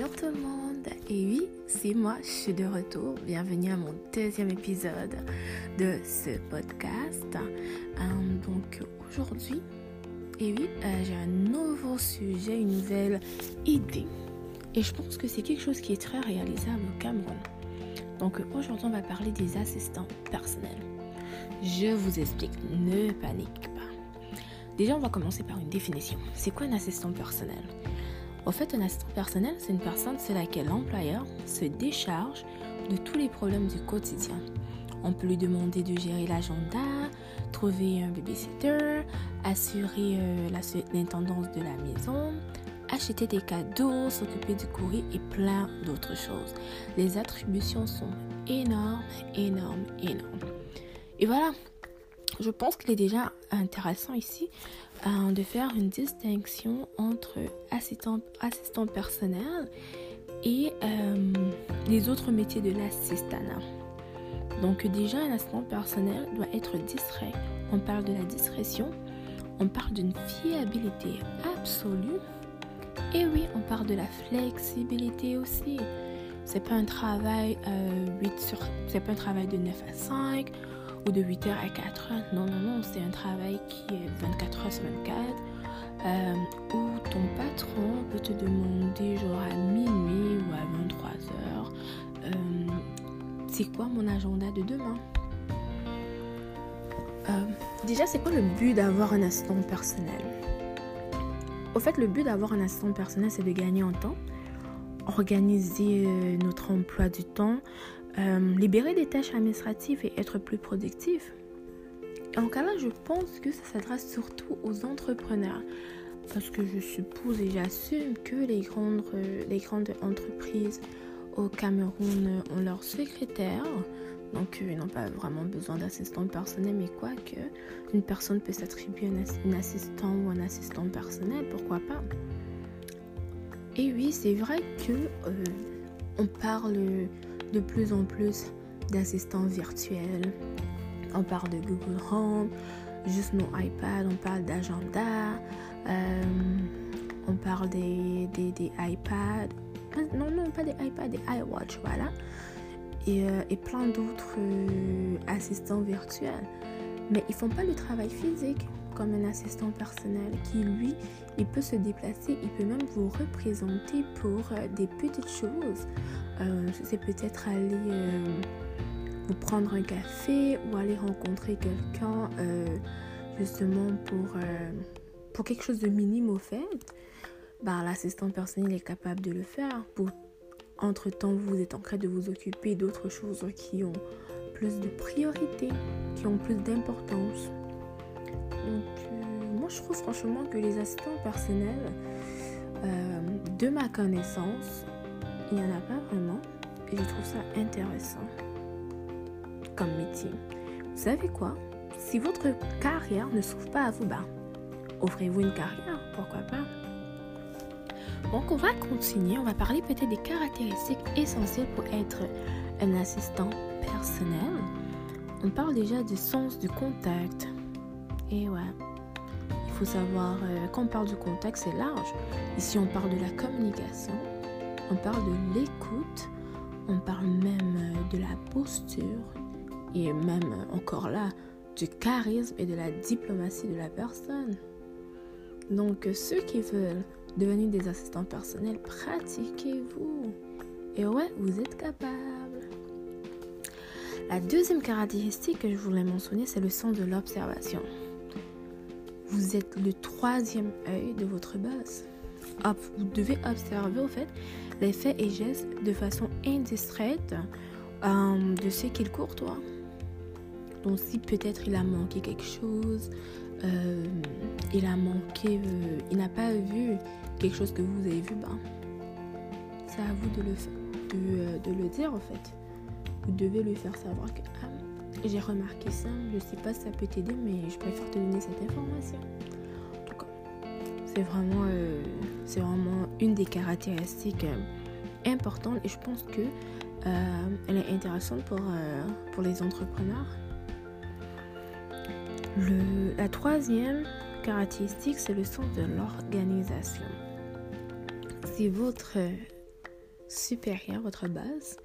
Bonjour tout le monde Et oui, c'est moi, je suis de retour. Bienvenue à mon deuxième épisode de ce podcast. Euh, donc aujourd'hui, et oui, euh, j'ai un nouveau sujet, une nouvelle idée. Et je pense que c'est quelque chose qui est très réalisable au Cameroun. Donc aujourd'hui, on va parler des assistants personnels. Je vous explique, ne panique pas. Déjà, on va commencer par une définition. C'est quoi un assistant personnel? Au fait, un assistant personnel, c'est une personne sur laquelle l'employeur se décharge de tous les problèmes du quotidien. On peut lui demander de gérer l'agenda, trouver un babysitter, assurer euh, l'intendance de la maison, acheter des cadeaux, s'occuper du courrier et plein d'autres choses. Les attributions sont énormes, énormes, énormes. Et voilà, je pense qu'il est déjà intéressant ici euh, de faire une distinction entre assistant, personnel et euh, les autres métiers de l'assistanat. Donc déjà, un assistant personnel doit être distrait. On parle de la discrétion, on parle d'une fiabilité absolue. Et oui, on parle de la flexibilité aussi. C'est pas euh, 8 sur, c'est pas un travail de 9 à 5 ou de 8h à 4h. Non, non, non, c'est un travail qui est 24h sur 24, euh, où ton patron peut te demander genre à minuit ou à 23h, euh, c'est quoi mon agenda de demain? Euh, Déjà, c'est quoi le but d'avoir un assistant personnel? Au fait, le but d'avoir un assistant personnel, c'est de gagner en temps, organiser notre emploi du temps, euh, libérer des tâches administratives et être plus productif. En cas là, je pense que ça s'adresse surtout aux entrepreneurs. Parce que je suppose et j'assume que les grandes, grandes entreprises au Cameroun ont leur secrétaire. Donc, ils n'ont pas vraiment besoin d'assistant personnel, mais quoi que une personne peut s'attribuer un, assistant ou un assistant personnel, pourquoi pas Et oui, c'est vrai que euh, on parle de plus en plus d'assistants virtuels. On parle de Google Home, juste nos iPad, on parle d'agenda, euh, on parle des, des, iPads. Non, non, pas des iPads, des iWatch, voilà. Et, euh, plein d'autres euh, assistants virtuels. Mais ils font pas le travail physique comme un assistant personnel qui, lui, il peut se déplacer, il peut même vous représenter pour des petites choses. Euh, c'est peut-être aller euh, vous prendre un café ou aller rencontrer quelqu'un justement pour, pour quelque chose de minime au fait. Bah, l'assistant personnel est capable de le faire. Pour, entre-temps, vous êtes en train de vous occuper d'autres choses qui ont plus de priorité, qui ont plus d'importance. Donc, euh, moi, je trouve franchement que les assistants personnels, euh, de ma connaissance, il n'y en a pas vraiment. Et je trouve ça intéressant comme métier. Vous savez quoi? Si votre carrière ne s'ouvre pas à vous, bah, offrez-vous une carrière, pourquoi pas? Donc on va continuer, on va parler peut-être des caractéristiques essentielles pour être un assistant personnel. On parle déjà du sens du contact, et ouais, il faut savoir, euh, quand on parle du contact, c'est large. Ici, on parle de la communication, on parle de l'écoute, on parle même euh, de la posture et même euh, encore là, du charisme et de la diplomatie de la personne. Donc, ceux qui veulent devenir des assistants personnels, pratiquez-vous. Et ouais, vous êtes capable. La deuxième caractéristique que je voulais mentionner, c'est le sens de l'observation. Vous êtes le troisième œil de votre boss. Vous devez observer au fait les faits et gestes de façon indistraite euh, de ce qu'il courtois. Donc si peut-être il a manqué quelque chose, euh, il a manqué, euh, il n'a pas vu quelque chose que vous avez vu, ben, c'est à vous de le, de, le dire en fait. Vous devez lui faire savoir que ah, j'ai remarqué ça, je sais pas si ça peut t'aider, mais je préfère te donner cette information. Euh, c'est vraiment une des caractéristiques euh, importantes et je pense que euh, elle est intéressante pour, les entrepreneurs. La troisième caractéristique, c'est le sens de l'organisation. Si votre supérieur, votre base,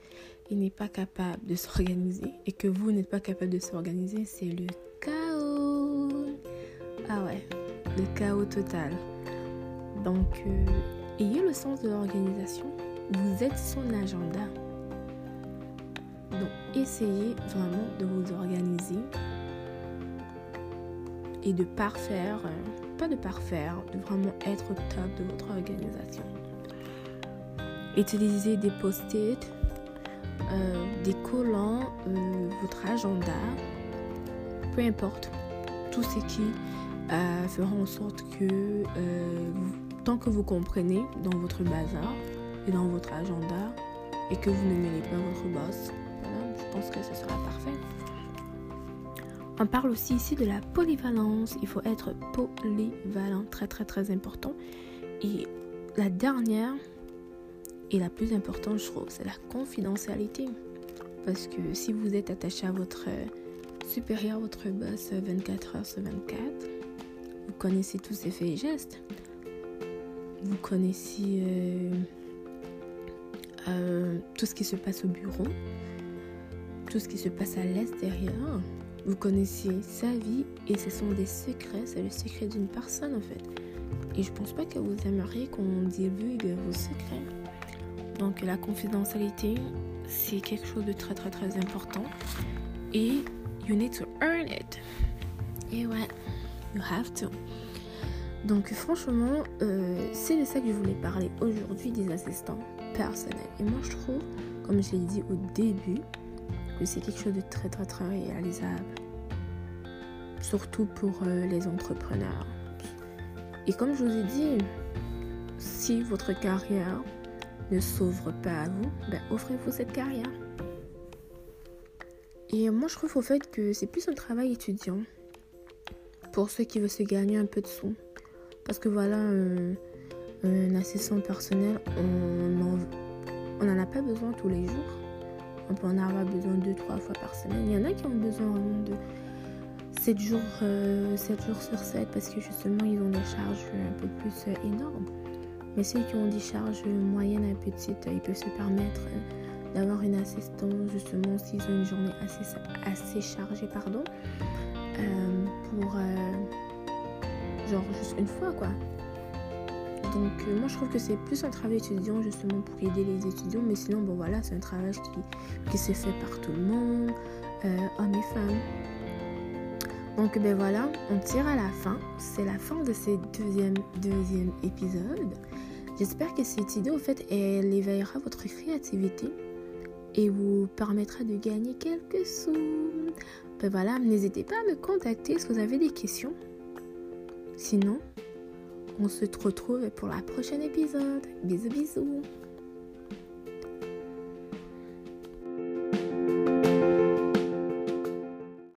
il n'est pas capable de s'organiser et que vous n'êtes pas capable de s'organiser, c'est le chaos. Ah ouais, le chaos total. Donc, euh, ayez le sens de l'organisation. Vous êtes son agenda. Donc, essayez vraiment de vous organiser et de parfaire, euh, pas de parfaire, de vraiment être au top de votre organisation. Utilisez des post-it, euh, des collants, votre agenda, peu importe, tout ce qui fera en sorte que tant que vous comprenez dans votre bazar et dans votre agenda et que vous ne mêlez pas votre boss, je pense que ce sera parfait. On parle aussi ici de la polyvalence. Il faut être polyvalent, très très très important. Et la dernière et la plus importante, je trouve, c'est la confidentialité. Parce que si vous êtes attaché à votre supérieur, votre boss 24 heures sur 24, vous connaissez tous ses faits et gestes. Vous connaissez euh, euh, tout ce qui se passe au bureau, tout ce qui se passe à l'extérieur. Vous connaissez sa vie et ce sont des secrets, c'est le secret d'une personne en fait. Et je pense pas que vous aimeriez qu'on divulgue vos secrets. Donc la confidentialité, c'est quelque chose de très très très important. Et you need to earn it. Et ouais, you have to. Donc franchement, euh, c'est de ça que je voulais parler aujourd'hui des assistants personnels. Et moi je trouve, comme je l'ai dit au début, que c'est quelque chose de très très très réalisable. Surtout pour euh, les entrepreneurs. Et comme je vous ai dit, si votre carrière ne s'ouvre pas à vous, ben, offrez-vous cette carrière. Et moi je trouve au fait que c'est plus un travail étudiant pour ceux qui veulent se gagner un peu de sous. Parce que voilà, un, assistant personnel, on n'en a pas besoin tous les jours on peut en avoir besoin deux, trois fois par semaine. Il y en a qui ont besoin de 7 jours, 7 euh, jours sur 7 parce que justement ils ont des charges un peu plus euh, énormes. Mais ceux qui ont des charges moyennes et petites, ils peuvent se permettre euh, d'avoir une assistance justement s'ils ont une journée assez, assez chargée, pardon, pour genre juste une fois quoi. Donc euh, moi je trouve que c'est plus un travail étudiant justement pour aider les étudiants, mais sinon bon voilà c'est un travail qui, se fait par tout le monde, euh, hommes et femmes. Donc ben voilà, on tire à la fin. C'est la fin de ce deuxième, deuxième épisode. J'espère que cette idée, au fait, elle éveillera votre créativité et vous permettra de gagner quelques sous. Ben voilà, n'hésitez pas à me contacter si vous avez des questions. Sinon, on se retrouve pour la prochaine épisode. Bisous bisous